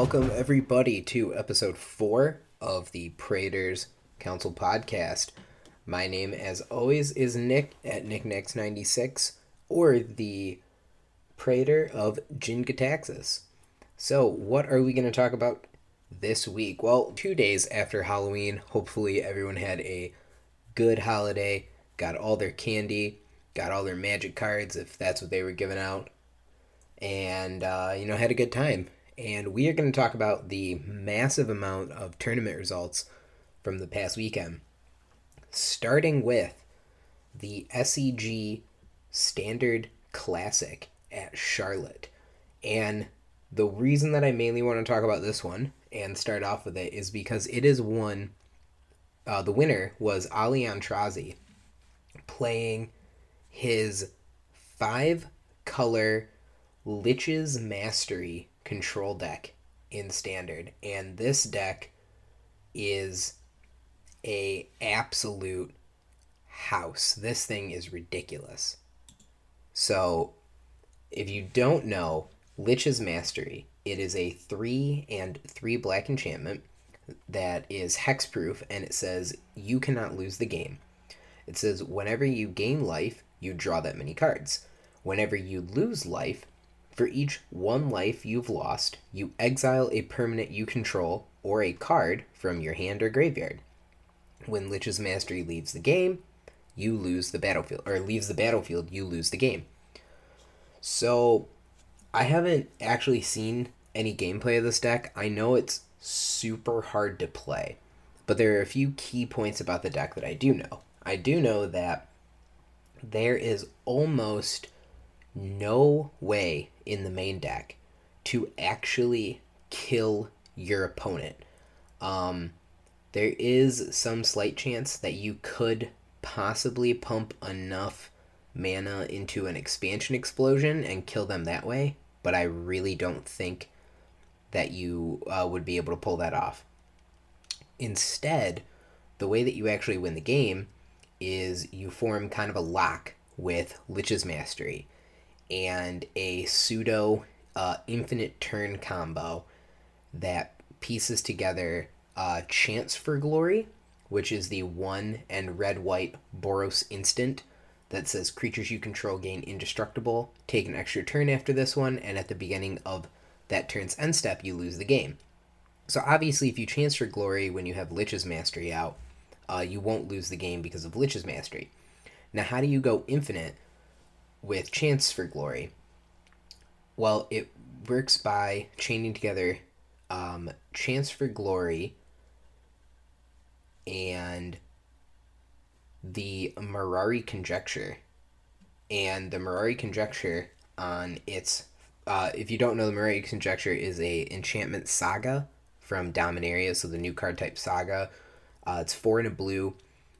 welcome everybody to episode four of the Praetors Council podcast. My name, as always, is Nick at NickNex96 or the Praetor of Jin-Gitaxias. So, what are we going to talk about this week? Well, two days after Halloween, hopefully everyone had a good holiday, got all their candy, got all their magic cards if that's what they were giving out, and, uh, you know, had a good time. And we are going to talk about the massive amount of tournament results from the past weekend, starting with the SCG Standard Classic at Charlotte. And the reason that I mainly want to talk about this one and start off with it is because it is one. Uh, the winner was Ali Aintrazi playing his five color Lich's Mastery control deck in standard. And this deck is a absolute house. This thing is ridiculous. So, if you don't know Lich's Mastery, it is a 3 and 3 black enchantment that is hexproof and it says you cannot lose the game. It says whenever you gain life, you draw that many cards. Whenever you lose life, for each one life you've lost, you exile a permanent you control or a card from your hand or graveyard. When Lich's Mastery leaves the game, you lose the battlefield, or leaves the battlefield, you lose the game. So, I haven't actually seen any gameplay of this deck. I know it's super hard to play, but there are a few key points about the deck that I do know. I do know that there is almost no way in the main deck to actually kill your opponent. Um, there is some slight chance that you could possibly pump enough mana into an expansion explosion and kill them that way, but I really don't think that you uh, would be able to pull that off. Instead, the way that you actually win the game is you form kind of a lock with Lich's Mastery and a pseudo uh, infinite turn combo that pieces together uh, Chance for Glory, which is the one and red white Boros instant that says creatures you control gain indestructible, take an extra turn after this one, and at the beginning of that turn's end step, you lose the game. So obviously, if you Chance for Glory when you have Lich's Mastery out, uh, you won't lose the game because of Lich's Mastery. Now, how do you go infinite with Chance for Glory? Well, it works by chaining together um, Chance for Glory and the Mirari Conjecture. And the Mirari Conjecture on its uh, if you don't know, the Mirari Conjecture is a enchantment saga from Dominaria, so the new card type saga. Uh, it's four and a blue.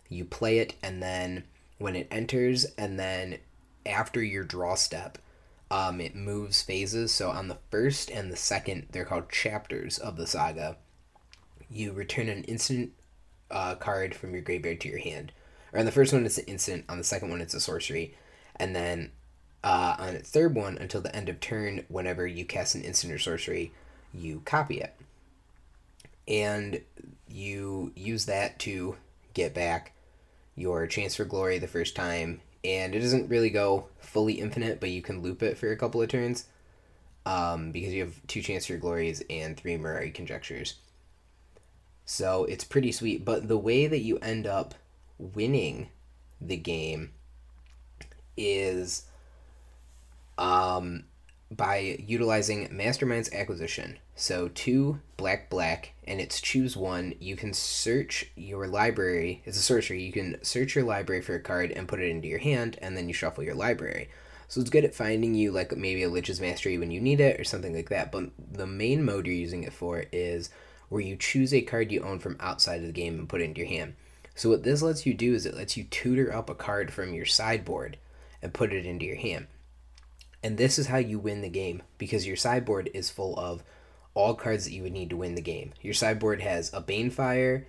You play it, and then when it enters, and then after your draw step, um, it moves phases. So on the first and the second, they're called chapters of the saga. You return an instant uh, card from your graveyard to your hand. Or on the first one, it's an instant. On the second one, it's a sorcery. And then uh, on its third one, until the end of turn, whenever you cast an instant or sorcery, you copy it. And you use that to get back your chance for glory the first time and it doesn't really go fully infinite, but you can loop it for a couple of turns um, because you have two chance for glories and three Mirari conjectures. So it's pretty sweet, but the way that you end up winning the game is um, by utilizing Mastermind's acquisition. So two black black, and it's choose one. You can search your library. It's a sorcery. You can search your library for a card and put it into your hand, and then you shuffle your library. So it's good at finding you like maybe a Lich's Mastery when you need it or something like that. But the main mode you're using it for is where you choose a card you own from outside of the game and put it into your hand. So what this lets you do is it lets you tutor up a card from your sideboard and put it into your hand. And this is how you win the game because your sideboard is full of all cards that you would need to win the game. Your sideboard has a Banefire,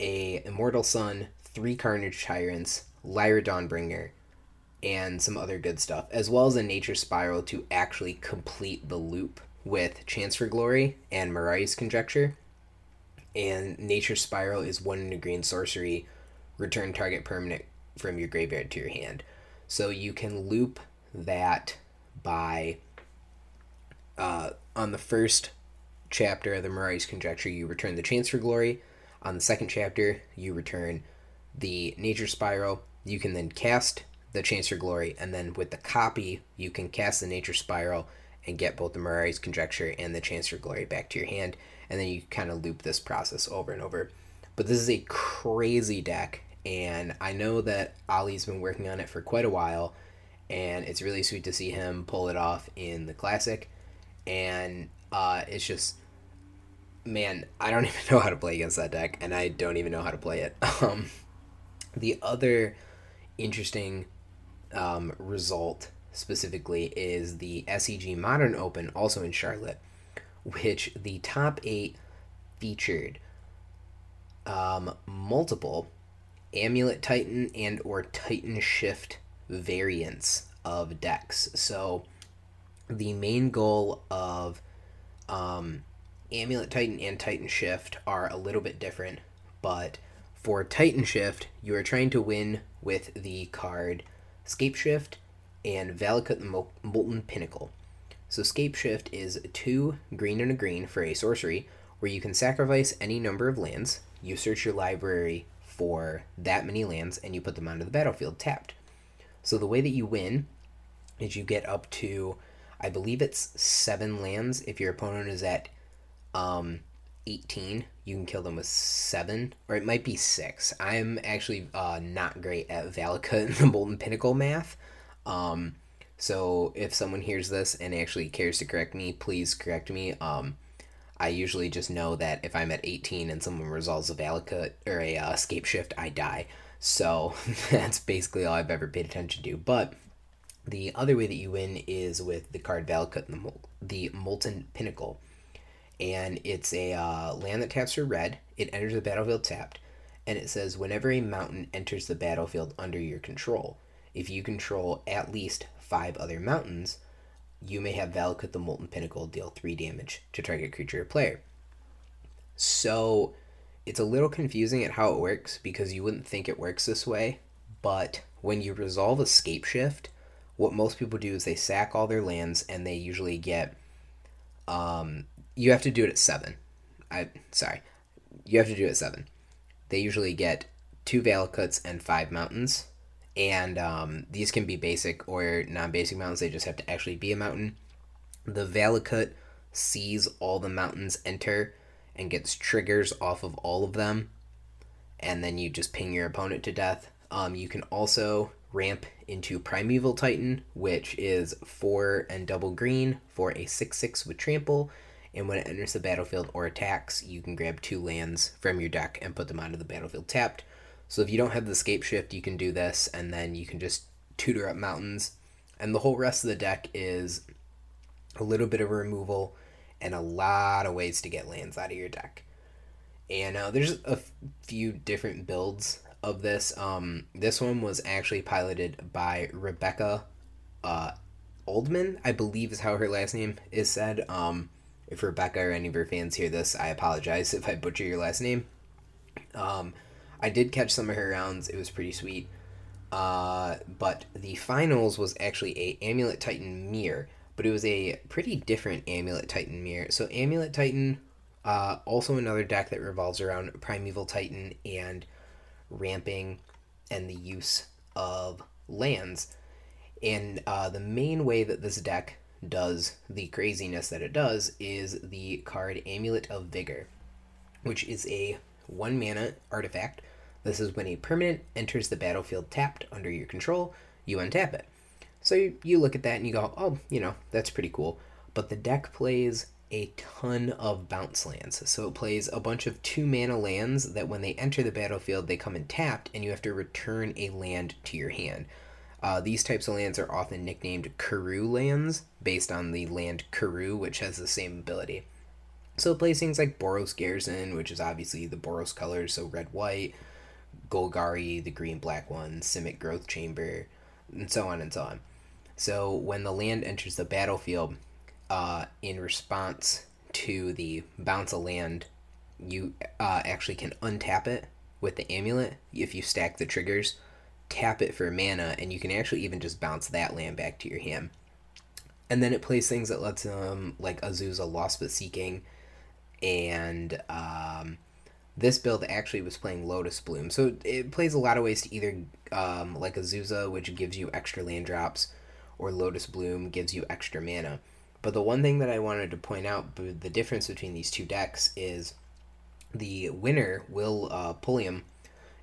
a Immortal Sun, three Carnage Tyrants, Lyra Dawnbringer, and some other good stuff, as well as a Nature Spiral to actually complete the loop with Chance for Glory and Mirari's Conjecture. And Nature Spiral is one in a green sorcery. Return target permanent from your graveyard to your hand. So you can loop that by uh, on the first chapter of the Mirari's Conjecture, you return the Chance for Glory. On the second chapter, you return the Nature Spiral. You can then cast the Chance for Glory, and then with the copy, you can cast the Nature Spiral and get both the Mirari's Conjecture and the Chance for Glory back to your hand, and then you kind of loop this process over and over. But this is a crazy deck, and I know that Ali's been working on it for quite a while, and it's really sweet to see him pull it off in the Classic, and uh, it's just man, I don't even know how to play against that deck, and I don't even know how to play it. Um, the other interesting um, result specifically is the SCG Modern Open, also in Charlotte, which the top eight featured um, multiple Amulet Titan and or Titan Shift variants of decks. So the main goal of um, Amulet Titan and Titan Shift are a little bit different, but for Titan Shift, you are trying to win with the card Scapeshift and Valakut the Molten Pinnacle. So Scapeshift is two green and a green for a sorcery, where you can sacrifice any number of lands. You search your library for that many lands, and you put them onto the battlefield tapped. So the way that you win is you get up to, I believe it's seven lands. If your opponent is at um, 18, you can kill them with seven, or it might be six. I'm actually uh, not great at Valakut and the Molten Pinnacle math. Um, so if someone hears this and actually cares to correct me, please correct me. Um, I usually just know that if I'm at 18 and someone resolves a Valakut or a uh, Scapeshift, I die. So that's basically all I've ever paid attention to. But the other way that you win is with the card Valakut the, the Molten Pinnacle and it's a uh, land that taps for red. It enters the battlefield tapped, and it says whenever a mountain enters the battlefield under your control, if you control at least five other mountains, you may have Valakut the Molten Pinnacle deal three damage to target creature or player. So it's a little confusing at how it works because you wouldn't think it works this way, but when you resolve Scapeshift, what most people do is they sack all their lands and they usually get um, you have to do it at seven. I sorry, you have to do it at seven. They usually get two Valakuts and five mountains, and um, these can be basic or non-basic mountains. They just have to actually be a mountain. The Valakut sees all the mountains enter and gets triggers off of all of them, and then you just ping your opponent to death. Um, you can also ramp into Primeval Titan, which is four and double green for a six six with trample and when it enters the battlefield or attacks, you can grab two lands from your deck and put them onto the battlefield tapped. So if you don't have the Scapeshift, you can do this, and then you can just tutor up mountains. And the whole rest of the deck is a little bit of removal and a lot of ways to get lands out of your deck. And uh, there's a few different builds of this. Um, this one was actually piloted by Rebecca uh, Oldman, I believe is how her last name is said. Um, if Rebecca or any of her fans hear this, I apologize if I butcher your last name. Um, I did catch some of her rounds. It was pretty sweet. Uh, but the finals was actually a Amulet Titan mirror, but it was a pretty different Amulet Titan mirror. So Amulet Titan, uh, also another deck that revolves around Primeval Titan and ramping and the use of lands. And uh, the main way that this deck does the craziness that it does is the card Amulet of Vigor, which is a one mana artifact. This is when a permanent enters the battlefield tapped under your control, you untap it. So you, you look at that and you go, oh, you know, that's pretty cool. But the deck plays a ton of bounce lands. So it plays a bunch of two mana lands that when they enter the battlefield, they come in tapped, and you have to return a land to your hand. Uh, these types of lands are often nicknamed Karoo lands, based on the land Karoo, which has the same ability. So it plays things like Boros Garrison, which is obviously the Boros colors, so red white, Golgari, the green black one, Simic Growth Chamber, and so on and so on. So when the land enters the battlefield, uh, in response to the bounce of land, you uh, actually can untap it with the amulet if you stack the triggers, tap it for mana, and you can actually even just bounce that land back to your hand. And then it plays things that lets them, um, like Azusa Lost but Seeking, and um, this build actually was playing Lotus Bloom. So it plays a lot of ways to either, um, like Azusa, which gives you extra land drops, or Lotus Bloom gives you extra mana. But the one thing that I wanted to point out, the difference between these two decks is the winner, Will uh, Pulliam,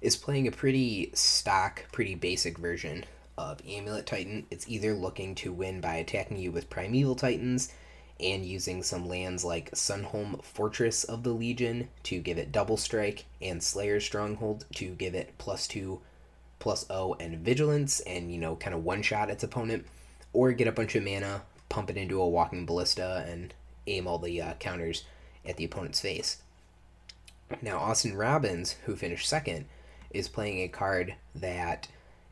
is playing a pretty stock, pretty basic version of Amulet Titan. It's either looking to win by attacking you with Primeval Titans and using some lands like Sunhome Fortress of the Legion to give it double strike and Slayer Stronghold to give it plus two, plus O, and Vigilance and, you know, kind of one shot its opponent, or get a bunch of mana, pump it into a Walking Ballista, and aim all the uh, counters at the opponent's face. Now, Austin Robbins, who finished second, is playing a card that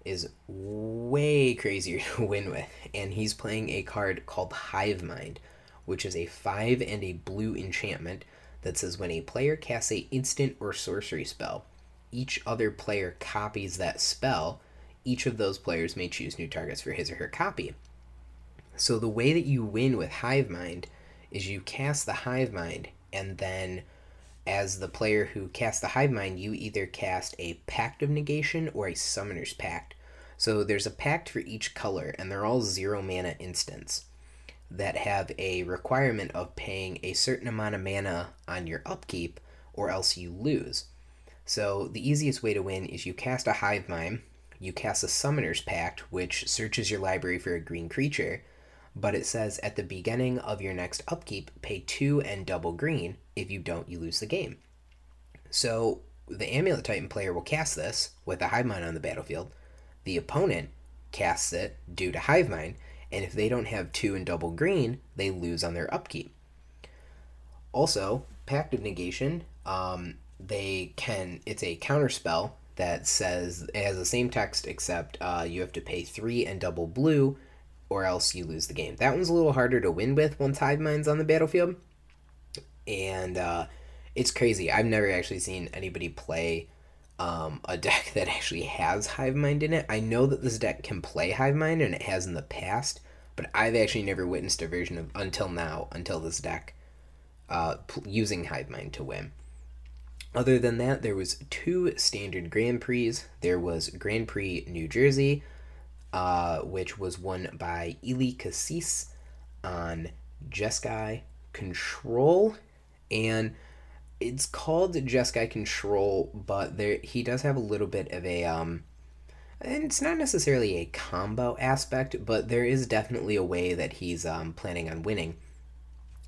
is way crazier to win with, and he's playing a card called Hive Mind which is a 5 and a blue enchantment that says when a player casts a instant or sorcery spell, each other player copies that spell. Each of those players may choose new targets for his or her copy. So the way that you win with Hive Mind is you cast the Hive Mind, and then as the player who casts the Hive Mind, you either cast a Pact of Negation or a Summoner's Pact. So there's a pact for each color, and they're all zero mana instants that have a requirement of paying a certain amount of mana on your upkeep, or else you lose. So the easiest way to win is you cast a Hive Mind, you cast a Summoner's Pact, which searches your library for a green creature, but it says at the beginning of your next upkeep, pay two and double green. If you don't, you lose the game. So the Amulet Titan player will cast this with a Hive Mind on the battlefield. The opponent casts it due to Hive Mind, and if they don't have two and double green, they lose on their upkeep. Also, Pact of Negation, um, they can, it's a counter spell that says, it has the same text except uh, you have to pay three and double blue or else you lose the game. That one's a little harder to win with once Hive Mind's on the battlefield. And uh, it's crazy. I've never actually seen anybody play um, a deck that actually has Hive Mind in it. I know that this deck can play Hive Mind, and it has in the past, but I've actually never witnessed a version of until now, until this deck, uh, using Hive Mind to win. Other than that, there was two standard Grand Prix. There was Grand Prix New Jersey, uh, which was won by Eli Kassis on Jeskai Control, and it's called Jeskai Control, but there he does have a little bit of a um, and it's not necessarily a combo aspect, but there is definitely a way that he's um, planning on winning.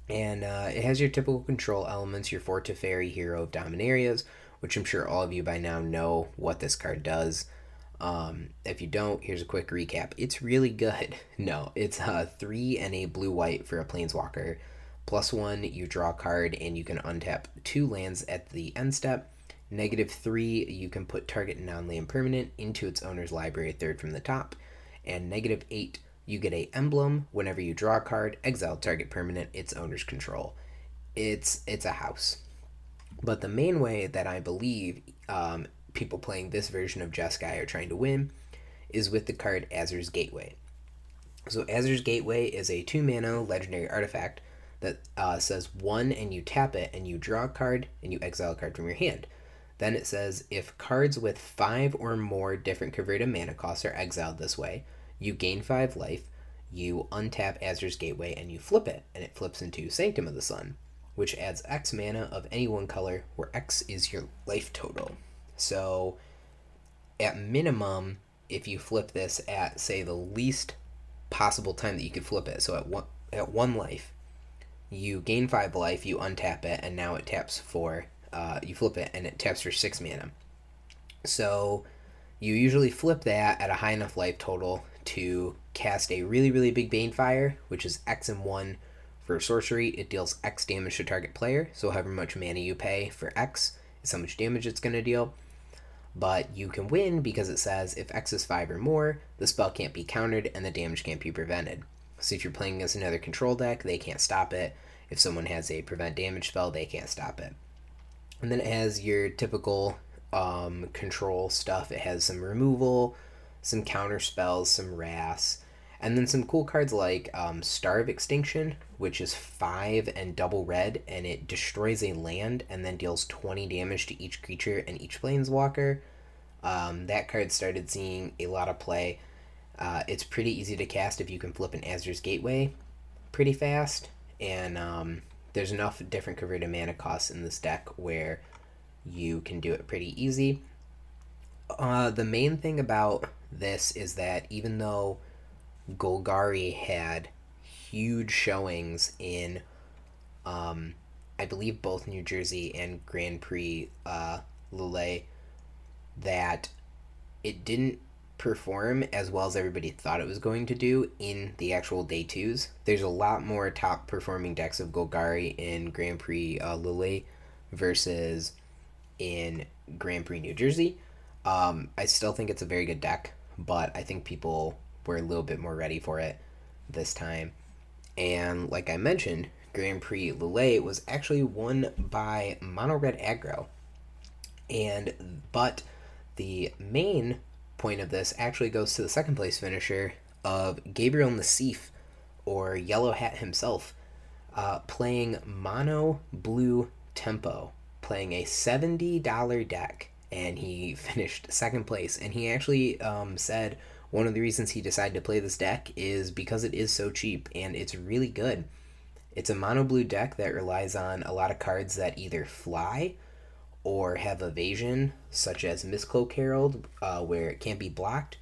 And uh, it has your typical control elements, your Fort Teferi Hero of Dominarias, which I'm sure all of you by now know what this card does. Um, if you don't, here's a quick recap. It's really good. No, it's uh, three and a blue white for a Planeswalker. Plus one, you draw a card and you can untap two lands at the end step. Negative three, you can put target non-land permanent into its owner's library third from the top. And negative eight, you get a emblem whenever you draw a card, exile target permanent, its owner's control. It's it's a house. But the main way that I believe um, people playing this version of Jeskai are trying to win is with the card Azor's Gateway. So Azor's Gateway is a two mana legendary artifact that uh, says one and you tap it and you draw a card and you exile a card from your hand. Then it says if cards with five or more different converted mana costs are exiled this way, you gain five life, you untap Azor's Gateway and you flip it, and it flips into Sanctum of the Sun, which adds X mana of any one color, where X is your life total. So, at minimum, if you flip this at say the least possible time that you could flip it, so at one at one life, you gain five life, you untap it, and now it taps for uh, you flip it and it taps for six mana. So you usually flip that at a high enough life total to cast a really, really big Banefire, which is X and 1 for sorcery. It deals X damage to target player, so however much mana you pay for X is how much damage it's going to deal. But you can win because it says if X is 5 or more, the spell can't be countered and the damage can't be prevented. So if you're playing against another control deck, they can't stop it. If someone has a prevent damage spell, they can't stop it. And then it has your typical um, control stuff. It has some removal, some counter spells, some wraths, and then some cool cards like um, Star of Extinction, which is five and double red, and it destroys a land and then deals 20 damage to each creature and each planeswalker. Um, that card started seeing a lot of play. Uh, it's pretty easy to cast if you can flip an Azor's Gateway pretty fast, and um, there's enough different converted mana costs in this deck where you can do it pretty easy. Uh, the main thing about this is that even though Golgari had huge showings in, um, I believe, both New Jersey and Grand Prix uh, Lille, that it didn't perform as well as everybody thought it was going to do in the actual day twos. There's a lot more top performing decks of Golgari in Grand Prix uh, Lille versus in Grand Prix New Jersey. Um, I still think it's a very good deck, but I think people were a little bit more ready for it this time. And like I mentioned, Grand Prix Lille was actually won by Mono Red Aggro. And but the main point of this actually goes to the second place finisher of Gabriel Nassif, or Yellow Hat himself, uh, playing mono blue tempo, playing a $70 deck, and he finished second place. And he actually um, said one of the reasons he decided to play this deck is because it is so cheap and it's really good. It's a mono blue deck that relies on a lot of cards that either fly or have evasion, such as Mistcloak Herald, uh, where it can't be blocked.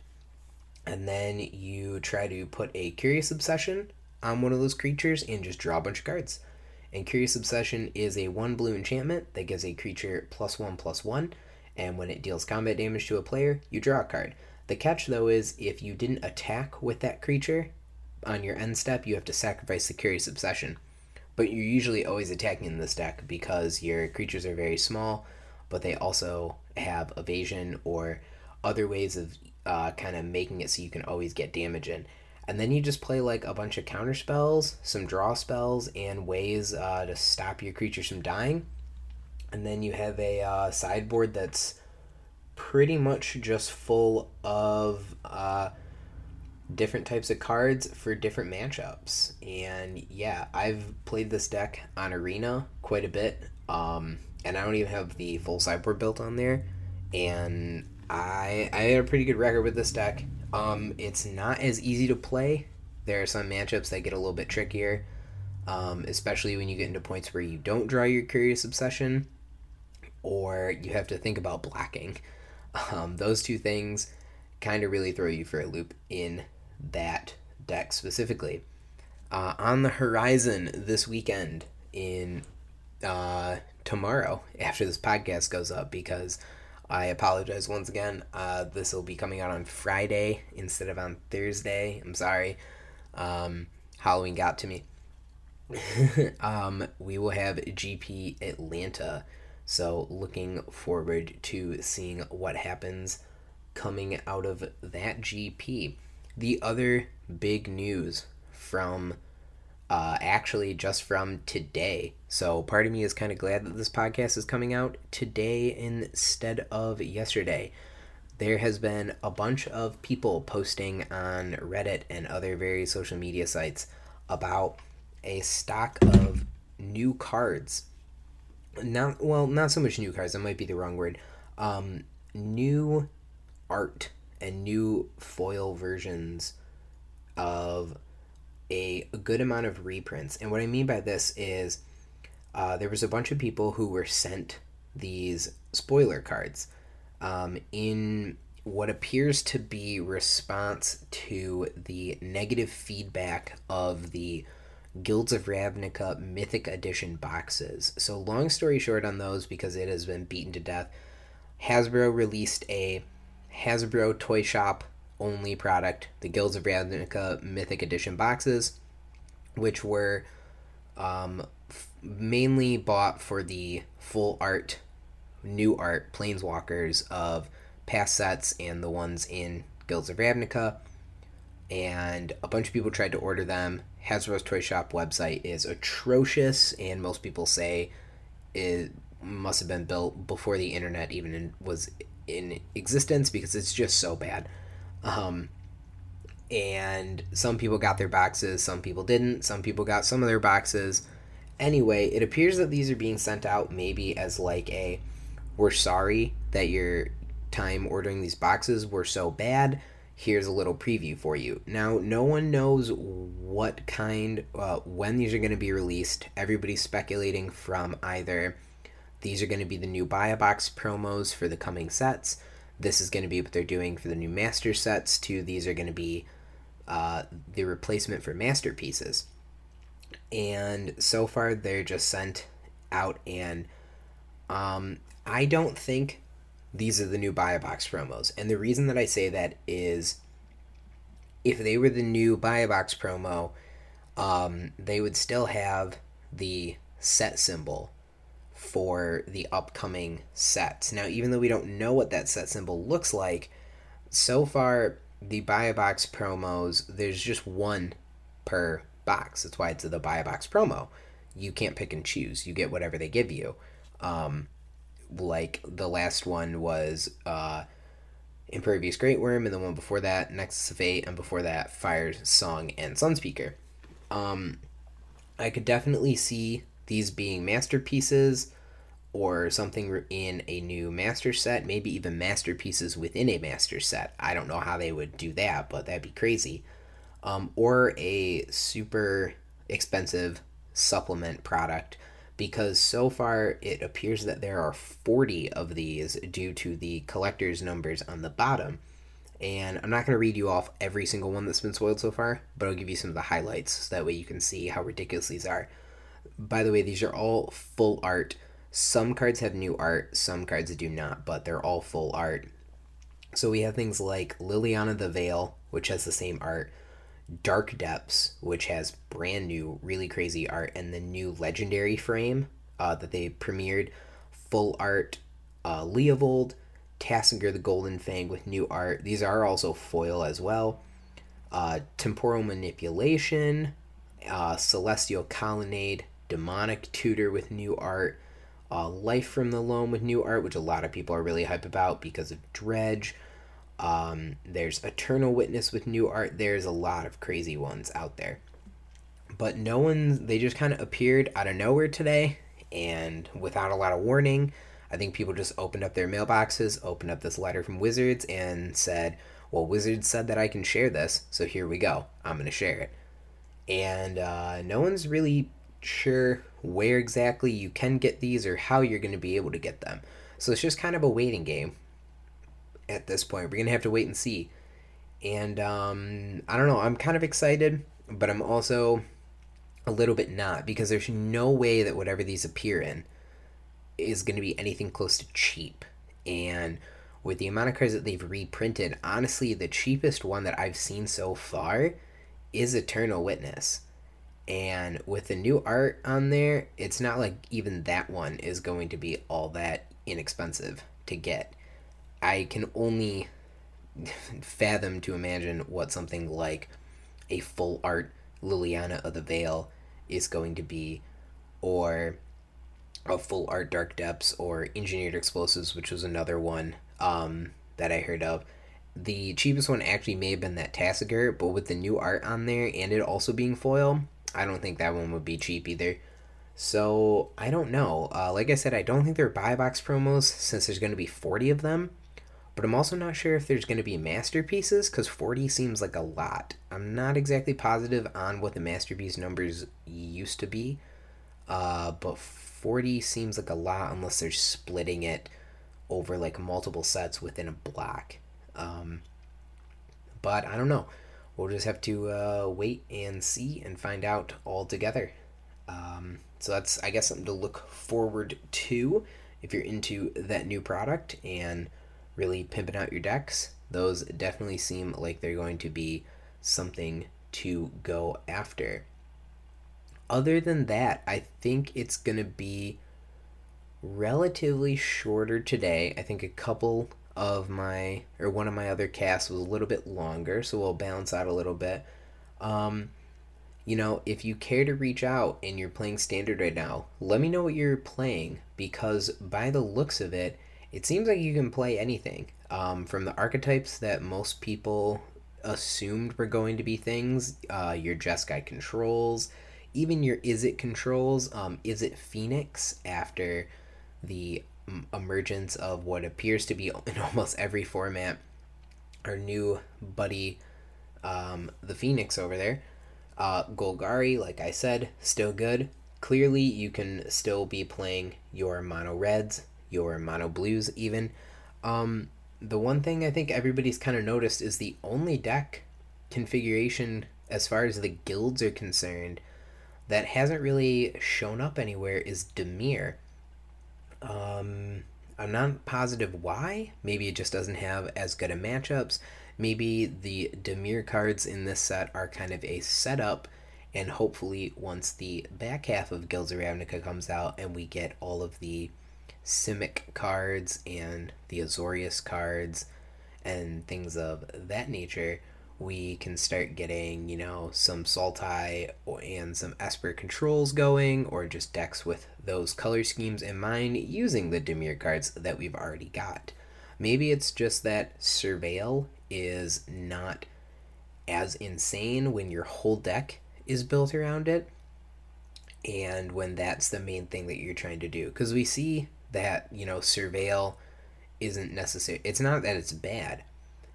And then you try to put a Curious Obsession on one of those creatures and just draw a bunch of cards. And Curious Obsession is a one blue enchantment that gives a creature plus one plus one, and when it deals combat damage to a player, you draw a card. The catch, though, is if you didn't attack with that creature on your end step, you have to sacrifice the Curious Obsession. But you're usually always attacking in this deck because your creatures are very small, but they also have evasion or other ways of uh, kind of making it so you can always get damage in. And then you just play like a bunch of counter spells, some draw spells, and ways uh, to stop your creatures from dying. And then you have a uh, sideboard that's pretty much just full of uh, different types of cards for different matchups. And yeah, I've played this deck on Arena quite a bit, um, and I don't even have the full sideboard built on there. And I I had a pretty good record with this deck. Um, it's not as easy to play. There are some matchups that get a little bit trickier, um, especially when you get into points where you don't draw your Curious Obsession, or you have to think about blocking. Um, those two things kind of really throw you for a loop in that deck specifically. Uh, on the horizon this weekend, in uh, tomorrow, after this podcast goes up, because I apologize once again. Uh, this will be coming out on Friday instead of on Thursday. I'm sorry. Um, Halloween got to me. um, we will have GP Atlanta so, looking forward to seeing what happens coming out of that GP. The other big news from uh, actually just from today. So, part of me is kind of glad that this podcast is coming out today instead of yesterday. There has been a bunch of people posting on Reddit and other various social media sites about a stock of new cards not well, not so much new cards. That might be the wrong word. Um, new art and new foil versions of a, a good amount of reprints. And what I mean by this is uh, there was a bunch of people who were sent these spoiler cards um, in what appears to be response to the negative feedback of the Guilds of Ravnica Mythic Edition boxes. So, long story short on those, because it has been beaten to death, Hasbro released a Hasbro Toy Shop only product, the Guilds of Ravnica Mythic Edition boxes, which were um, f- mainly bought for the full art, new art Planeswalkers of past sets and the ones in Guilds of Ravnica. And a bunch of people tried to order them. Hasbro's Toy Shop website is atrocious, and most people say it must have been built before the internet even in, was in existence because it's just so bad. Um, and some people got their boxes, some people didn't, some people got some of their boxes. Anyway, it appears that these are being sent out maybe as like a we're sorry that your time ordering these boxes were so bad. Here's a little preview for you. Now, no one knows what kind, uh, when these are going to be released. Everybody's speculating from either these are going to be the new buy a box promos for the coming sets. This is going to be what they're doing for the new master sets. To these are going to be uh, the replacement for masterpieces. And so far, they're just sent out, and um, I don't think these are the new buy a box promos. And the reason that I say that is if they were the new buy a box promo, um, they would still have the set symbol for the upcoming sets. Now, even though we don't know what that set symbol looks like, so far the buy a box promos, there's just one per box. That's why it's the buy a box promo. You can't pick and choose. You get whatever they give you. Um, like the last one was uh, Impervious Greatwurm, and the one before that, Nexus of Fate, and before that, Fire Song and Sunspeaker. Um, I could definitely see these being masterpieces or something in a new master set, maybe even masterpieces within a master set. I don't know how they would do that, but that'd be crazy. Um, or a super expensive supplement product because so far it appears that there are 40 of these due to the collector's numbers on the bottom. And I'm not going to read you off every single one that's been spoiled so far, but I'll give you some of the highlights so that way you can see how ridiculous these are. By the way, these are all full art some cards have new art, some cards do not, but they're all full art. So we have things like Liliana the Veil, which has the same art, Dark Depths, which has brand new, really crazy art, and the new Legendary frame uh, that they premiered, full art, uh, Leovold, Tasigur the Golden Fang with new art. These are also foil as well. Uh, temporal Manipulation, uh, Celestial Colonnade, Demonic Tutor with new art, uh, Life from the Loam with new art, which a lot of people are really hype about because of Dredge. Um, there's Eternal Witness with new art. There's a lot of crazy ones out there. But no one, they just kind of appeared out of nowhere today and without a lot of warning. I think people just opened up their mailboxes, opened up this letter from Wizards, and said, Well, Wizards said that I can share this, so here we go. I'm going to share it. And uh, no one's really sure where exactly you can get these or how you're going to be able to get them. So it's just kind of a waiting game at this point. We're to have to wait and see. And um, I don't know, I'm kind of excited, but I'm also a little bit not because there's no way that whatever these appear in is going to be anything close to cheap. And with the amount of cards that they've reprinted, honestly, the cheapest one that I've seen so far is Eternal Witness. And with the new art on there, it's not like even that one is going to be all that inexpensive to get. I can only fathom to imagine what something like a full art Liliana of the Veil is going to be, or a full art Dark Depths, or Engineered Explosives, which was another one um, that I heard of. The cheapest one actually may have been that Tasigur, but with the new art on there and it also being foil, I don't think that one would be cheap either. So I don't know. Uh, like I said, I don't think they're buy box promos since there's going to be 40 of them. But I'm also not sure if there's going to be masterpieces because 40 seems like a lot. I'm not exactly positive on what the masterpiece numbers used to be. Uh, but 40 seems like a lot unless they're splitting it over like multiple sets within a block. Um, but I don't know we'll just have to uh, wait and see and find out all together. Um, so that's, I guess, something to look forward to if you're into that new product and really pimping out your decks. Those definitely seem like they're going to be something to go after. Other than that, I think it's going to be relatively shorter today. I think a couple of my or one of my other casts was a little bit longer, so we'll balance out a little bit. Um, you know, if you care to reach out and you're playing standard right now, let me know what you're playing because by the looks of it, it seems like you can play anything. Um, from the archetypes that most people assumed were going to be things, uh, your Jeskai controls, even your Izzet controls, um, it Phoenix after the emergence of what appears to be in almost every format, our new buddy, um, the Phoenix over there. Uh, Golgari, like I said, still good. Clearly, you can still be playing your mono reds, your mono blues, even. Um, the one thing I think everybody's kind of noticed is the only deck configuration, as far as the guilds are concerned, that hasn't really shown up anywhere is Dimir. Um, I'm not positive why. Maybe it just doesn't have as good a matchups. Maybe the Dimir cards in this set are kind of a setup, and hopefully, once the back half of Guilds of Ravnica comes out and we get all of the Simic cards and the Azorius cards and things of that nature, we can start getting, you know, some Sultai and some Esper controls going, or just decks with those color schemes in mind using the Dimir cards that we've already got. Maybe it's just that Surveil is not as insane when your whole deck is built around it and when that's the main thing that you're trying to do because we see that you know surveil isn't necessary it's not that it's bad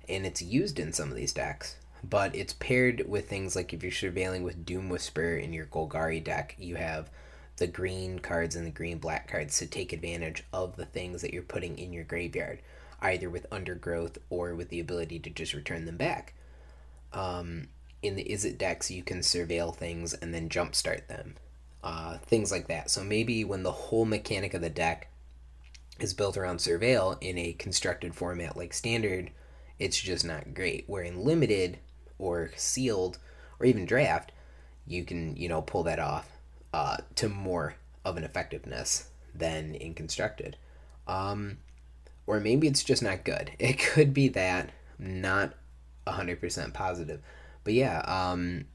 and it's used in some of these decks but it's paired with things like if you're surveilling with doom whisper in your golgari deck you have the green cards and the green black cards to take advantage of the things that you're putting in your graveyard either with undergrowth or with the ability to just return them back. Um, in the Izzet decks, you can surveil things and then jumpstart them. Uh, things like that. So maybe when the whole mechanic of the deck is built around surveil in a constructed format like standard, it's just not great. Where in limited or sealed or even draft, you can, you know, pull that off uh, to more of an effectiveness than in constructed. Um, or maybe it's just not good. It could be that, not 100% positive. But yeah, um,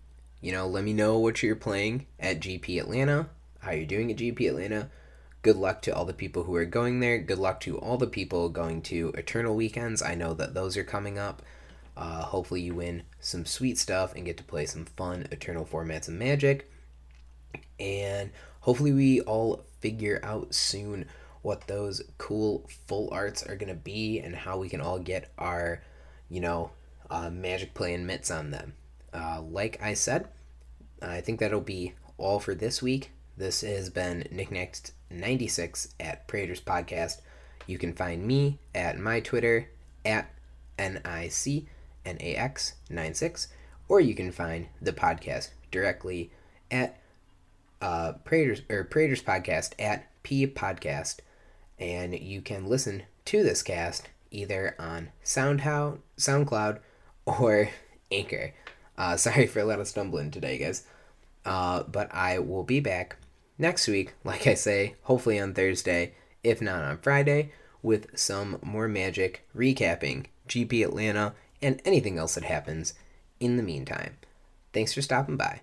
you know, let me know what you're playing at GP Atlanta, how you're doing at GP Atlanta. Good luck to all the people who are going there. Good luck to all the people going to Eternal Weekends. I know that those are coming up. Uh, hopefully, you win some sweet stuff and get to play some fun Eternal formats of Magic. And hopefully, we all figure out soon what those cool full arts are going to be and how we can all get our, you know, uh, magic play and mitts on them. Uh, like I said, I think that'll be all for this week. This has been Nicknax96 at Praetors Podcast. You can find me at my Twitter at N-I-C-N-A-X-96, or you can find the podcast directly at uh, Praetors, or Praetors Podcast at P Podcast and you can listen to this cast either on SoundHow, SoundCloud or Anchor. Uh, sorry for a lot of stumbling today, guys. Uh, but I will be back next week, like I say, hopefully on Thursday, if not on Friday, with some more magic recapping GP Atlanta and anything else that happens in the meantime. Thanks for stopping by.